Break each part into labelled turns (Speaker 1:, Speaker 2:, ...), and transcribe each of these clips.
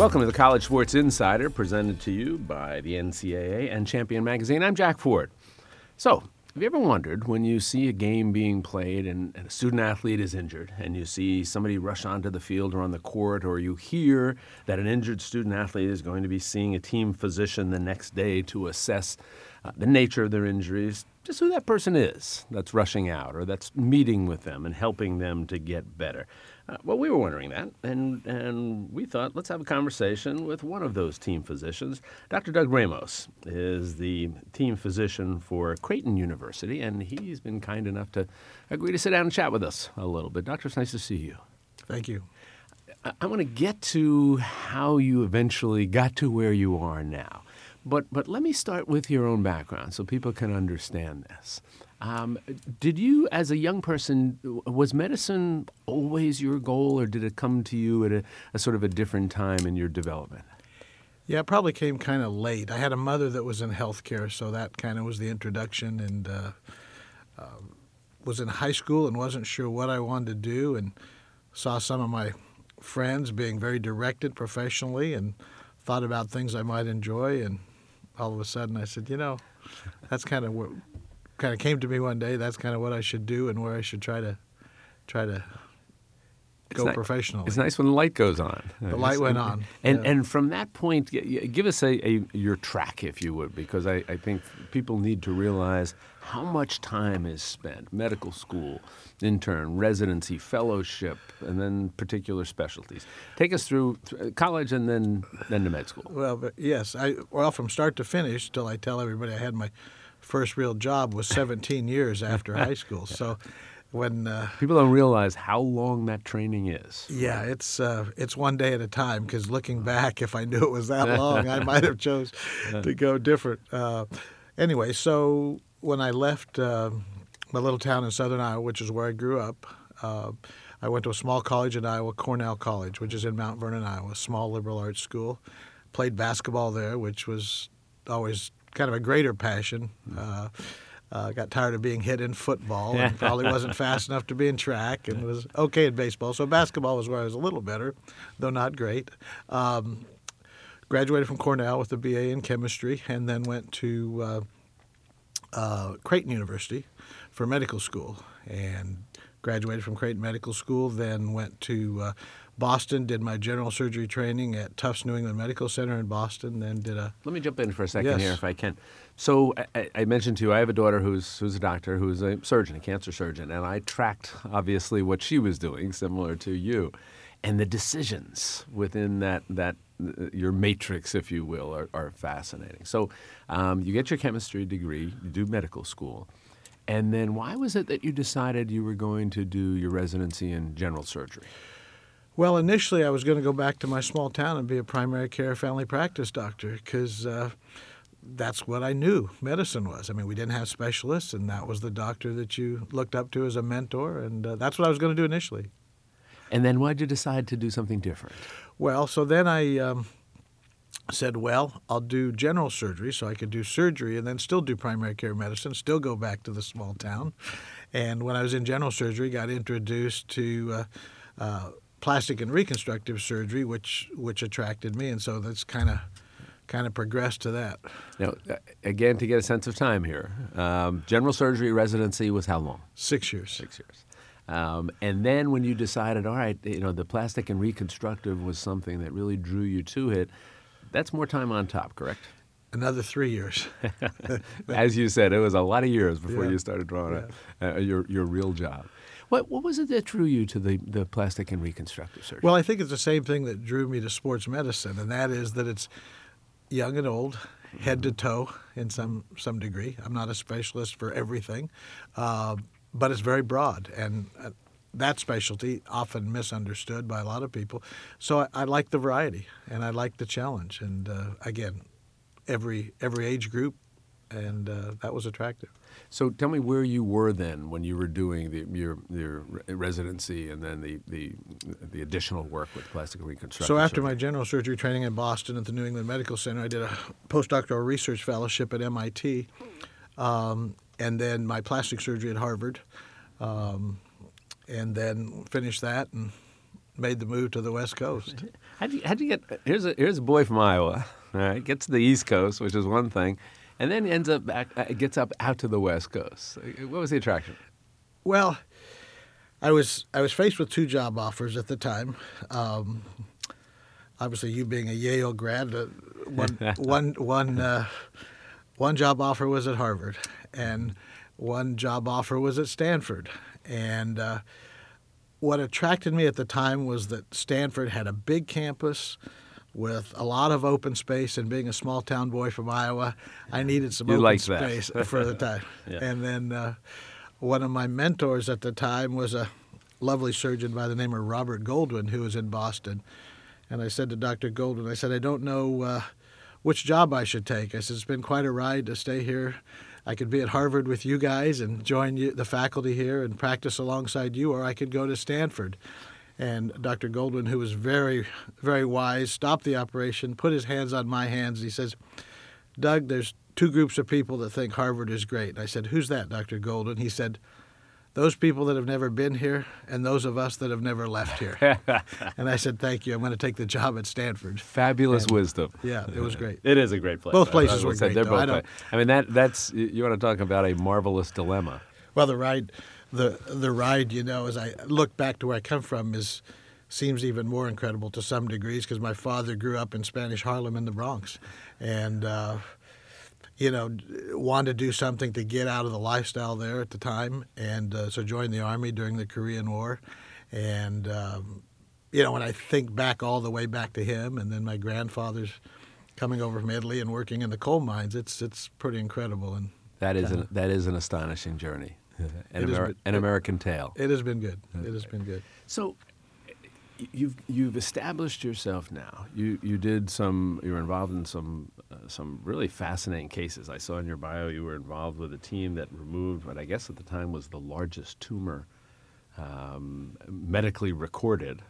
Speaker 1: Welcome to the College Sports Insider, presented to you by the NCAA and Champion Magazine. I'm Jack Ford. So, have you ever wondered when you see a game being played and, and, a student athlete is injured, and you see somebody rush onto the field or on the court, or you hear that an injured student athlete is going to be seeing a team physician the next day to assess uh, the nature of their injuries, just who that person is that's rushing out or that's meeting with them and helping them to get better? Uh, well, we were wondering that, and, and we thought let's have a conversation with one of those team physicians. Dr. Doug Ramos is the team physician for Creighton University, and he's been kind enough to agree to sit down and chat with us a little bit. Doctor, it's nice to see you.
Speaker 2: Thank you.
Speaker 1: I, I want to get to how you eventually got to where you are now. But, but let me start with your own background so people can understand this. Um, did you, as a young person, was medicine always your goal, or did it come to you at a, a sort of a different time in your development?
Speaker 2: Yeah, it probably came kind of late. I had a mother that was in healthcare, so that kind of was the introduction, and uh, uh, was in high school and wasn't sure what I wanted to do, and saw some of my friends being very directed professionally, and thought about things I might enjoy, and all of a sudden I said, you know, that's kind of what kind of came to me one day. That's kind of what I should do and where I should try to try to go
Speaker 1: it's
Speaker 2: professionally.
Speaker 1: It's nice when the light goes on.
Speaker 2: The light went on,
Speaker 1: and
Speaker 2: yeah.
Speaker 1: and from that point, give us a, a your track, if you would, because I, I think people need to realize how much time is spent medical school, intern, residency, fellowship, and then particular specialties. Take us through college and then then to med school.
Speaker 2: Well, yes, I well from start to finish till I tell everybody I had my first real job was 17 years after high school. So when uh,
Speaker 1: people don't realize how long that training is.
Speaker 2: Yeah, it's uh, it's one day at a time. Because looking back, if I knew it was that long, I might have chose to go different. Uh, anyway, so when I left uh, my little town in southern Iowa, which is where I grew up. Uh, I went to a small college in Iowa, Cornell College, which is in Mount Vernon, Iowa, small liberal arts school. Played basketball there, which was always kind of a greater passion. Uh, uh, got tired of being hit in football and probably wasn't fast enough to be in track and was okay in baseball. So basketball was where I was a little better, though not great. Um, graduated from Cornell with a BA in chemistry and then went to uh, uh, Creighton University for medical school and graduated from Creighton Medical School. Then went to uh, Boston, did my general surgery training at Tufts New England Medical Center in Boston, then did a.
Speaker 1: Let me jump in for a second
Speaker 2: yes.
Speaker 1: here, if I can. So I, I, mentioned to you, I have a daughter who's who's a doctor, who's a surgeon, a cancer surgeon, and I tracked obviously what she was doing, similar to you, and the decisions within that that your matrix, if you will, are, are fascinating. So um, you get your chemistry degree, you do medical school. And then why was it that you decided you were going to do your residency in general surgery?
Speaker 2: Well, initially, I was going to go back to my small town and be a primary care family practice doctor because uh, that's what I knew medicine was. I mean, we didn't have specialists, and that was the doctor that you looked up to as a mentor, and uh, that's what I was going to do initially.
Speaker 1: And then why'd you decide to do something different?
Speaker 2: Well, so then I um, said, well, I'll do general surgery so I could do surgery and then still do primary care medicine, still go back to the small town. And when I was in general surgery, got introduced to uh, uh, plastic and reconstructive surgery, which which attracted me, and so that's kind of kind of progressed to that.
Speaker 1: Now, uh, again, to get a sense of time here, um, general surgery residency was how long?
Speaker 2: Six years.
Speaker 1: Six years. Um, and then when you decided, all right, you know, the plastic and reconstructive was something that really drew you to it, that's more time on top, correct?
Speaker 2: Another three years.
Speaker 1: As you said, it was a lot of years before
Speaker 2: yeah.
Speaker 1: you started drawing yeah. uh, your your real job. What, what was it that drew you to the, the plastic and reconstructive surgery?
Speaker 2: Well, I think it's the same thing that drew me to sports medicine, and that is that it's young and old, head to toe in some, some degree. I'm not a specialist for everything, uh, but it's very broad. And uh, that specialty often misunderstood by a lot of people. So I, I like the variety and I like the challenge. And uh, again, every every age group, and uh, that was attractive.
Speaker 1: So tell me where you were then when you were doing the, your your residency and then the, the the additional work with plastic reconstruction.
Speaker 2: So after
Speaker 1: surgery.
Speaker 2: my general surgery training in Boston at the New England Medical Center, I did a postdoctoral research fellowship at MIT, um, and then my plastic surgery at Harvard, um, and then finished that and made the move to the West Coast.
Speaker 1: How'd you, how'd you get? Here's a here's a boy from Iowa. All right, gets to the East Coast, which is one thing, and then ends up back, uh, gets up out to the West Coast. What was the attraction?
Speaker 2: Well, I was I was faced with two job offers at the time. Um, obviously, you being a Yale grad, uh, one one one uh, one job offer was at Harvard, and one job offer was at Stanford, and uh, what attracted me at the time was that Stanford had a big campus with a lot of open space and being a small town boy from Iowa, I needed some
Speaker 1: You
Speaker 2: open
Speaker 1: that.
Speaker 2: space for the time.
Speaker 1: Yeah.
Speaker 2: And then uh, one of my mentors at the time was a lovely surgeon by the name of Robert Goldwyn, who was in Boston. And I said to Dr. Goldwyn, I said, I don't know uh, which job I should take. I said, it's been quite a ride to stay here. I could be at Harvard with you guys and join you, the faculty here and practice alongside you, or I could go to Stanford. And Dr. Goldwyn, who was very, very wise, stopped the operation, put his hands on my hands. He says, Doug, there's two groups of people that think Harvard is great. And I said, Who's that, Dr. Goldwyn? He said, Those people that have never been here and those of us that have never left here. and I said, Thank you. I'm going to take the job at Stanford.
Speaker 1: Fabulous wisdom.
Speaker 2: Yeah, it was great.
Speaker 1: It is a great place.
Speaker 2: Both places
Speaker 1: I
Speaker 2: were great,
Speaker 1: They're
Speaker 2: though.
Speaker 1: both
Speaker 2: I
Speaker 1: I mean that that's you- you want to talk about a marvelous dilemma.
Speaker 2: Well, the ride, the the ride, you know, as I look back to where I come from, is seems even more incredible to some degrees because my father grew up in Spanish Harlem in the Bronx, and uh, you know, wanted to do something to get out of the lifestyle there at the time, and uh, so joined the army during the Korean War, and um, you know, when I think back all the way back to him, and then my grandfather's coming over from Italy and working in the coal mines, it's it's pretty incredible and.
Speaker 1: That is an, that is an astonishing journey, an, Ameri-
Speaker 2: been-
Speaker 1: an American tale.
Speaker 2: It has been good. It has been good.
Speaker 1: So you've you've established yourself now. You you did some. You were involved in some uh, some really fascinating cases. I saw in your bio you were involved with a team that removed what I guess at the time was the largest tumor um, medically recorded.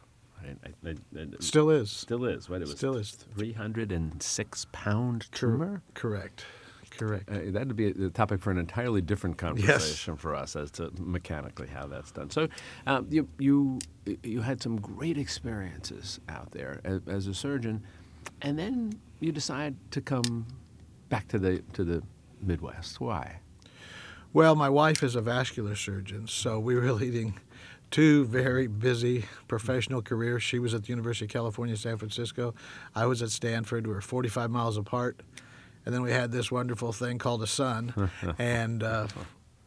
Speaker 1: I, I, I, I-
Speaker 2: Still is.
Speaker 1: still is. Right? It was
Speaker 2: Still is.
Speaker 1: three hundred and six pound tumor.
Speaker 2: Correct. Correct.
Speaker 1: Uh, that'd be a topic for an entirely different conversation for us as to mechanically how that's done. So, um, you you you had some great experiences out there as, as a surgeon, and then you decide to come back to the to the Midwest. Why?
Speaker 2: Well, my wife is a vascular surgeon, so we were leading two very busy professional careers. She was at the University of California, San Francisco. I was at Stanford. We were 45 miles apart. And then we had this wonderful thing called a son. and uh,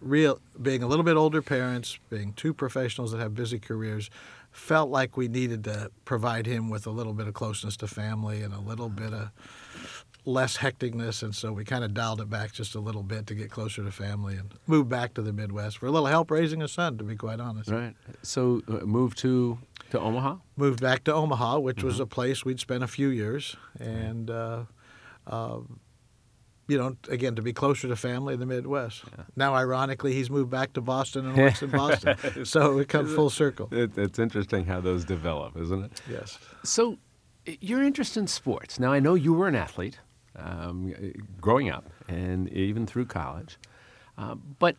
Speaker 2: real, being a little bit older parents, being two professionals that have busy careers, felt like we needed to provide him with a little bit of closeness to family and a little bit of less hecticness, and so we kind of dialed it back just a little bit to get closer to family and moved back to the Midwest for a little help raising a son, to be quite honest.
Speaker 1: Right. So, uh, moved to to Omaha.
Speaker 2: Moved back to Omaha, which was a place we'd spent a few years, and uh, uh, you know, again to be closer to family in the Midwest. Now, ironically, he's moved back to Boston and works in Boston, so it comes full circle.
Speaker 1: It, it's interesting how those develop, isn't it?
Speaker 2: Yes.
Speaker 1: So, your interest in sports. Now, I know you were an athlete um, growing up and even through college, uh, but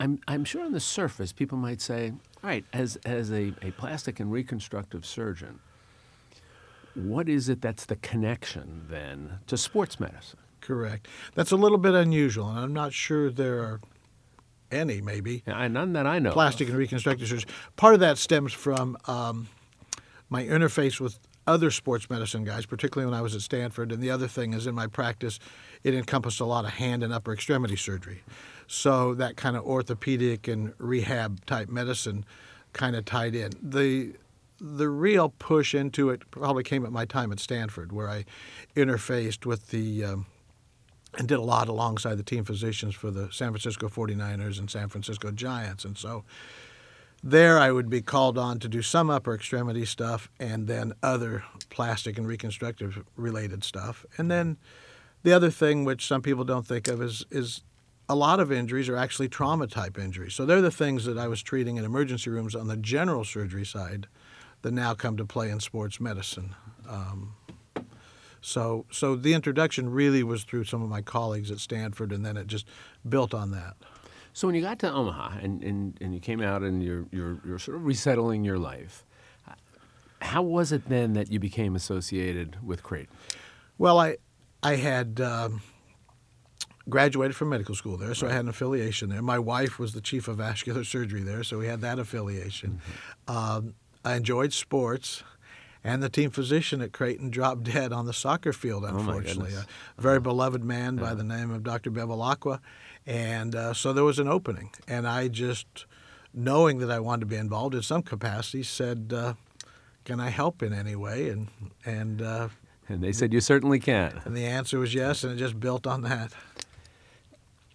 Speaker 1: I'm, I'm sure on the surface people might say, all right, as, as a, a plastic and reconstructive surgeon, what is it that's the connection then to sports medicine?
Speaker 2: Correct. That's a little bit unusual, and I'm not sure there are any, maybe.
Speaker 1: Yeah, none that I know. of.
Speaker 2: plastic and reconstructive surgery. Part of that stems from um, my interface with other sports medicine guys, particularly when I was at Stanford. And the other thing is, in my practice, it encompassed a lot of hand and upper extremity surgery. So that kind of orthopedic and rehab type medicine kind of tied in. The the real push into it probably came at my time at Stanford, where I interfaced with the um, and did a lot alongside the team physicians for the San Francisco 49ers and San Francisco Giants. And so there I would be called on to do some upper extremity stuff and then other plastic and reconstructive related stuff. And then the other thing which some people don't think of is is a lot of injuries are actually trauma type injuries. So they're the things that I was treating in emergency rooms on the general surgery side that now come to play in sports medicine. Um, so, so the introduction really was through some of my colleagues at Stanford, and then it just built on that.
Speaker 1: So when you got to Omaha and, and, and you came out and you're, you're, you're sort of resettling your life, how was it then that you became associated with Creighton?
Speaker 2: Well, I I had um, graduated from medical school there, so I had an affiliation there. My wife was the chief of vascular surgery there, so we had that affiliation.
Speaker 1: Mm-hmm.
Speaker 2: Um, I enjoyed sports. And the team physician at Creighton dropped dead on the soccer field,
Speaker 1: Oh,
Speaker 2: unfortunately.
Speaker 1: goodness.
Speaker 2: a very beloved man by the name of Dr. Bevilacqua. And uh, so there was an opening. And I just, knowing that I wanted to be involved in some capacity, said, uh, Can I help in any way? And, and, uh,
Speaker 1: And they said you certainly can.
Speaker 2: and the answer was yes, and it just built on that.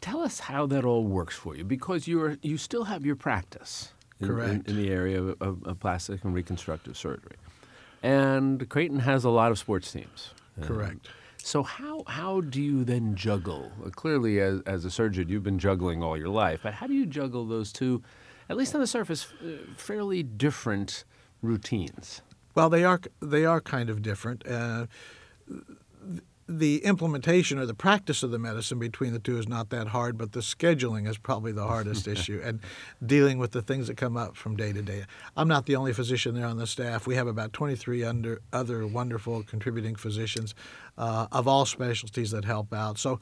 Speaker 1: Tell us how that all works for you, because you are you still have your practice in, in-
Speaker 2: Correct.
Speaker 1: in, the area of, of, of plastic and reconstructive surgery, and Creighton has a lot of sports teams.
Speaker 2: Correct.
Speaker 1: So how how do you then juggle? Uh, clearly, as, as a surgeon, you've been juggling all your life, but how do you juggle those two, at least on the surface, uh, fairly different routines?
Speaker 2: Well, they are they are kind of different. Uh, the implementation or the practice of the medicine between the two is not that hard, but the scheduling is probably the hardest issue, and dealing with the things that come up from day to day. I'm not the only physician there on the staff. We have about 23 under, other wonderful contributing physicians uh, of all specialties that help out. So,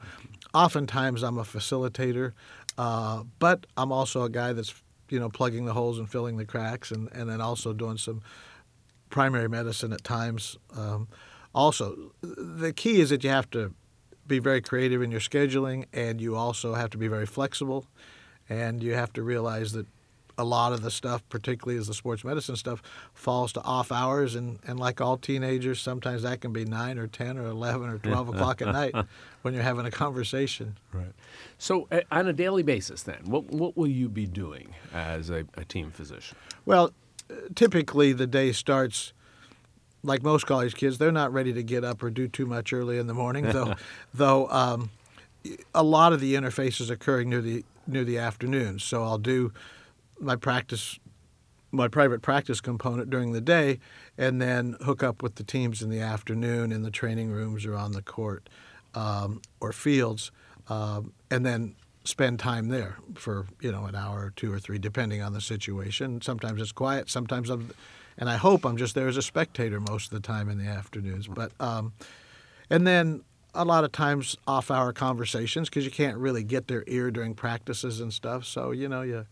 Speaker 2: oftentimes I'm a facilitator, uh, but I'm also a guy that's you know plugging the holes and filling the cracks, and, and then also doing some primary medicine at times. Um, also, the key is that you have to be very creative in your scheduling, and you also have to be very flexible, and you have to realize that a lot of the stuff, particularly as the sports medicine stuff, falls to off hours, and, and like all teenagers, sometimes that can be nine or ten or eleven or twelve o'clock at night when you're having a conversation.
Speaker 1: Right. So, uh, on a daily basis, then, what what will you be doing as a, a team physician?
Speaker 2: Well, typically the day starts like most college kids. They're not ready to get up or do too much early in the morning, though. though um, a lot of the interface is occurring near the near the afternoon. So I'll do my practice, my private practice component during the day, and then hook up with the teams in the afternoon in the training rooms or on the court um, or fields, um, and then spend time there for you know an hour or two or three, depending on the situation. Sometimes it's quiet. Sometimes I'm, and I hope I'm just there as a spectator most of the time in the afternoons. But um, and then a lot of times off-hour conversations because you can't really get their ear during practices and stuff. So you know you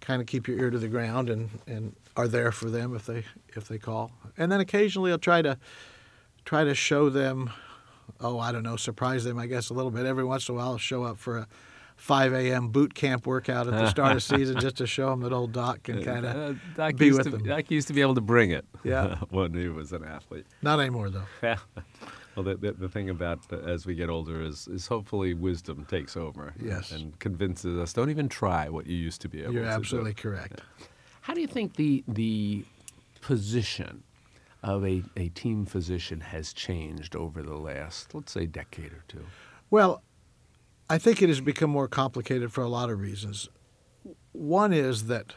Speaker 2: kind of keep your ear to the ground and, and are there for them if they if they call. And then occasionally I'll try to try to show them, oh I don't know, surprise them I guess a little bit. Every once in a while I'll show up for a 5 a.m. boot camp workout at the start of season just to show them that old Doc can kind of
Speaker 1: Uh,
Speaker 2: be
Speaker 1: used
Speaker 2: with
Speaker 1: to,
Speaker 2: them.
Speaker 1: Doc used to be able to bring it.
Speaker 2: Yeah.
Speaker 1: when he was an athlete.
Speaker 2: Not anymore though.
Speaker 1: Yeah. Well, the, the, the thing about uh, as we get older is, is hopefully wisdom takes over.
Speaker 2: Yes.
Speaker 1: And convinces us don't even try what you used to be able to do.
Speaker 2: You're
Speaker 1: to do.
Speaker 2: absolutely correct.
Speaker 1: How do you think the the position of a, a team physician has changed over the last, let's say, decade or two?
Speaker 2: Well, I think it has become more complicated for a lot of reasons. One is that,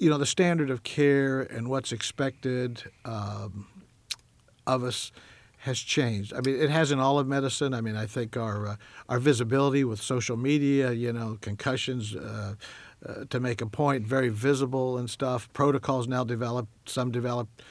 Speaker 2: you know, the standard of care and what's expected um, of us has changed. I mean, it has in all of medicine. I mean, I think our uh, our visibility with social media, you know, concussions. Uh, uh, to make a point, very visible and stuff. Protocols now developed, some developed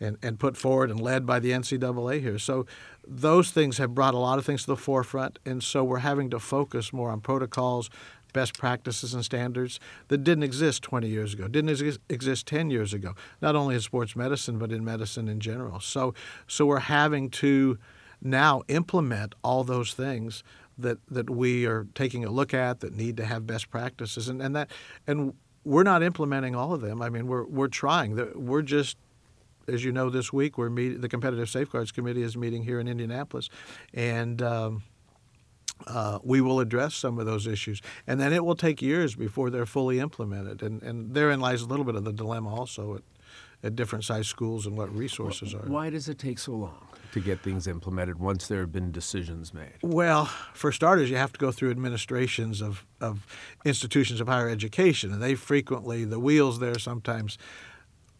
Speaker 2: and, and put forward and led by the NCAA here. So those things have brought a lot of things to the forefront, and so we're having to focus more on protocols, best practices, and standards that didn't exist 20 years ago, didn't exist, exist 10 years ago, not only in sports medicine, but in medicine in general. So, so we're having to now implement all those things that, that we are taking a look at that need to have best practices, and, and that and we're not implementing all of them. I mean, we're we're trying. We're just as you know, this week we're meet, the Competitive Safeguards Committee is meeting here in Indianapolis, and um, uh, we will address some of those issues. And then it will take years before they're fully implemented, and and therein lies a little bit of the dilemma also at, at different size schools and what resources are.
Speaker 1: Why does it take so long to get things implemented once there have been decisions made?
Speaker 2: Well, for starters, you have to go through administrations of, of institutions of higher education, and they frequently, the wheels there sometimes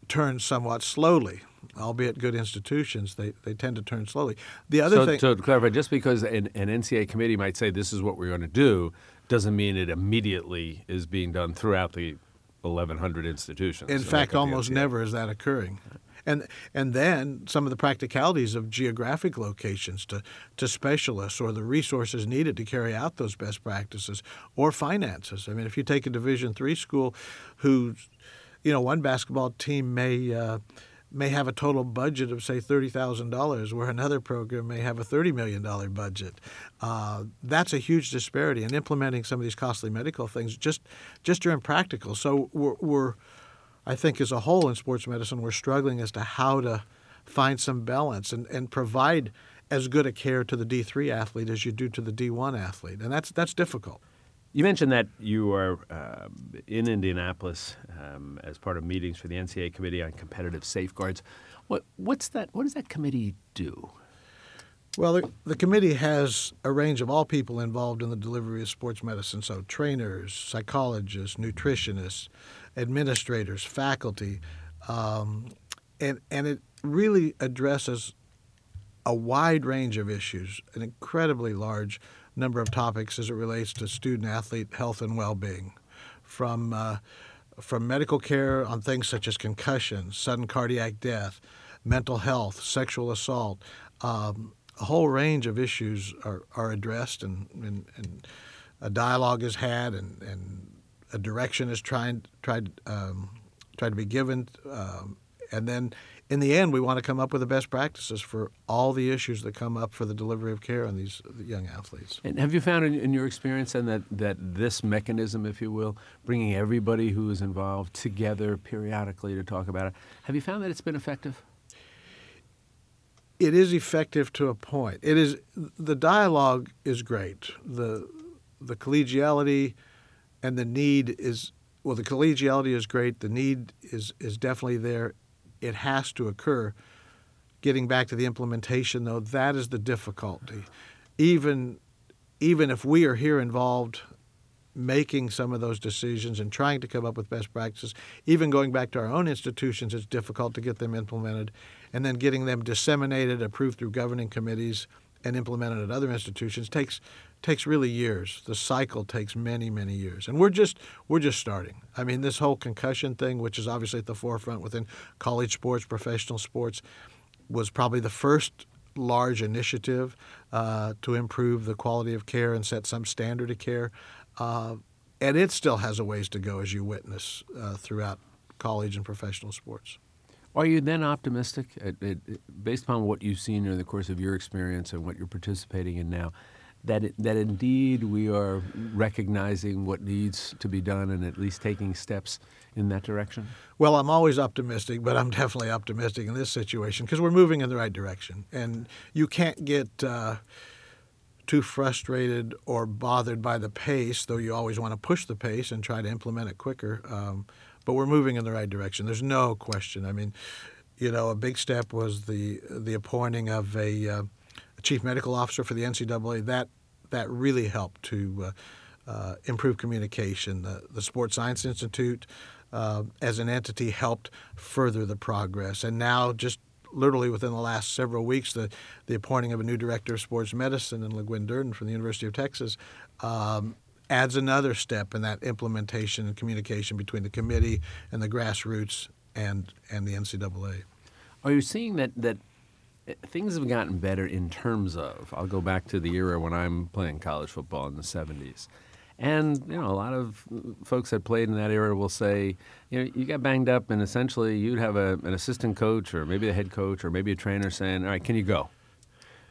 Speaker 2: turn somewhat slowly, albeit good institutions, they, they tend to turn slowly. The other
Speaker 1: So,
Speaker 2: thing.
Speaker 1: so to clarify, just because an, an NCAA committee might say this is what we're going to do, doesn't mean it immediately is being done throughout the 1,100 institutions.
Speaker 2: In fact, almost never is that occurring. And and then some of the practicalities of geographic locations to, to specialists or the resources needed to carry out those best practices or finances. I mean, if you take a Division three school, who's you know one basketball team may uh, may have a total budget of say thirty thousand dollars, where another program may have a thirty million dollar budget. Uh, that's a huge disparity. And implementing some of these costly medical things just just are impractical. So we're, we're I think as a whole in sports medicine, we're struggling as to how to find some balance and, and provide as good a care to the D3 athlete as you do to the D1 athlete. And that's, that's difficult.
Speaker 1: You mentioned that you are uh, in Indianapolis um, as part of meetings for the NCAA Committee on Competitive Safeguards. What, what's that? What does that committee do?
Speaker 2: Well, the, the committee has a range of all people involved in the delivery of sports medicine. So, trainers, psychologists, nutritionists, administrators, faculty, um, and, and it really addresses a wide range of issues, an incredibly large number of topics as it relates to student athlete health and well being, from, uh, from medical care on things such as concussion, sudden cardiac death, mental health, sexual assault. Um, a whole range of issues are, are addressed, and, and, and a dialogue is had, and, and a direction is tried, tried, um, tried to be given. Um, and then in the end, we want to come up with the best practices for all the issues that come up for the delivery of care on these young athletes.
Speaker 1: And have you found in, in your experience then that, that this mechanism, if you will, bringing everybody who is involved together periodically to talk about it, have you found that it's been effective?
Speaker 2: It is effective to a point. It is the dialogue is great. the The collegiality and the need is well. The collegiality is great. The need is is definitely there. It has to occur. Getting back to the implementation, though, that is the difficulty. Even even if we are here involved making some of those decisions and trying to come up with best practices, even going back to our own institutions, it's difficult to get them implemented, and then getting them disseminated, approved through governing committees, and implemented at other institutions takes takes really years. The cycle takes many, many years, and we're just we're just starting. I mean, this whole concussion thing, which is obviously at the forefront within college sports, professional sports, was probably the first large initiative uh, to improve the quality of care and set some standard of care. Uh, and it still has a ways to go, as you witness uh, throughout college and professional sports.
Speaker 1: Are you then optimistic, at, at, based upon what you've seen in the course of your experience and what you're participating in now, that it, that indeed we are recognizing what needs to be done and at least taking steps in that direction?
Speaker 2: Well, I'm always optimistic, but I'm definitely optimistic in this situation because we're moving in the right direction, and you can't get uh, too frustrated or bothered by the pace, though you always want to push the pace and try to implement it quicker. Um, but we're moving in the right direction. There's no question. I mean, you know, a big step was the the appointing of a, uh, a chief medical officer for the NCAA. That that really helped to uh, uh, improve communication. The, the Sports Science Institute, uh, as an entity, helped further the progress. And now, just literally within the last several weeks, the, the appointing of a new director of sports medicine in LeGuin Durden from the University of Texas um, adds another step in that implementation and communication between the committee and the grassroots and, and the NCAA.
Speaker 1: Are you seeing that, that things have gotten better in terms of, I'll go back to the era when I'm playing college football in the 70s. And you know, a lot of folks that played in that era will say, you know, you got banged up, and essentially you'd have a, an assistant coach, or maybe a head coach, or maybe a trainer saying, "All right, can you go?"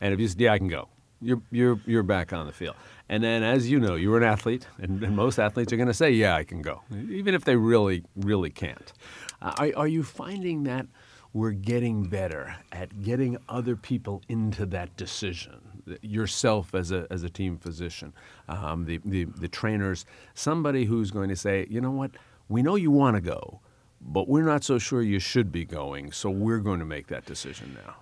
Speaker 1: And if you said, "Yeah, I can go," you're you're you're back on the field. And then, as you know, you were an athlete, and, and most athletes are going to say, "Yeah, I can go," even if they really really can't. Uh, are, are you finding that? We're getting better at getting other people into that decision. Yourself as a, as a team physician, um, the, the, the trainers, somebody who's going to say, you know what, we know you want to go, but we're not so sure you should be going, so we're going to make that decision now.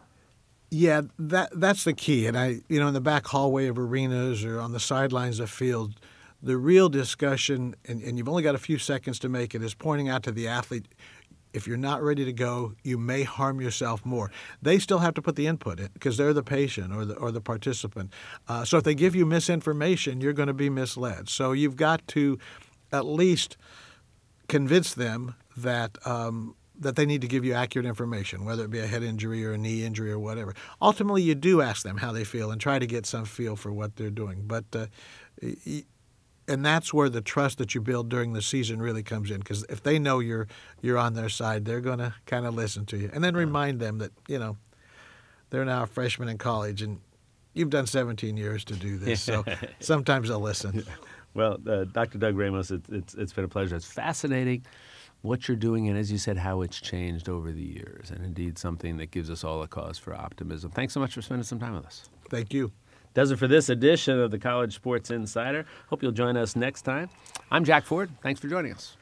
Speaker 2: Yeah, that that's the key. And I, you know, in the back hallway of arenas or on the sidelines of fields, the real discussion, and, and you've only got a few seconds to make it, is pointing out to the athlete, if you're not ready to go, you may harm yourself more. They still have to put the input in because they're the patient or the or the participant. Uh, so if they give you misinformation, you're going to be misled. So you've got to at least convince them that um, that they need to give you accurate information, whether it be a head injury or a knee injury or whatever. Ultimately, you do ask them how they feel and try to get some feel for what they're doing. But uh, and that's where the trust that you build during the season really comes in because if they know you're you're on their side, they're going to kind of listen to you and then remind them that you know they're now a freshman in college and you've done 17 years to do this, so sometimes they'll listen.
Speaker 1: Well, uh, Dr. Doug Ramos, it, it's, it's been a pleasure. It's fascinating what you're doing, and as you said, how it's changed over the years, and indeed something that gives us all a cause for optimism. Thanks so much for spending some time with us.
Speaker 2: Thank you.
Speaker 1: Does it for this edition of the College Sports Insider. Hope you'll join us next time. I'm Jack Ford. Thanks for joining us.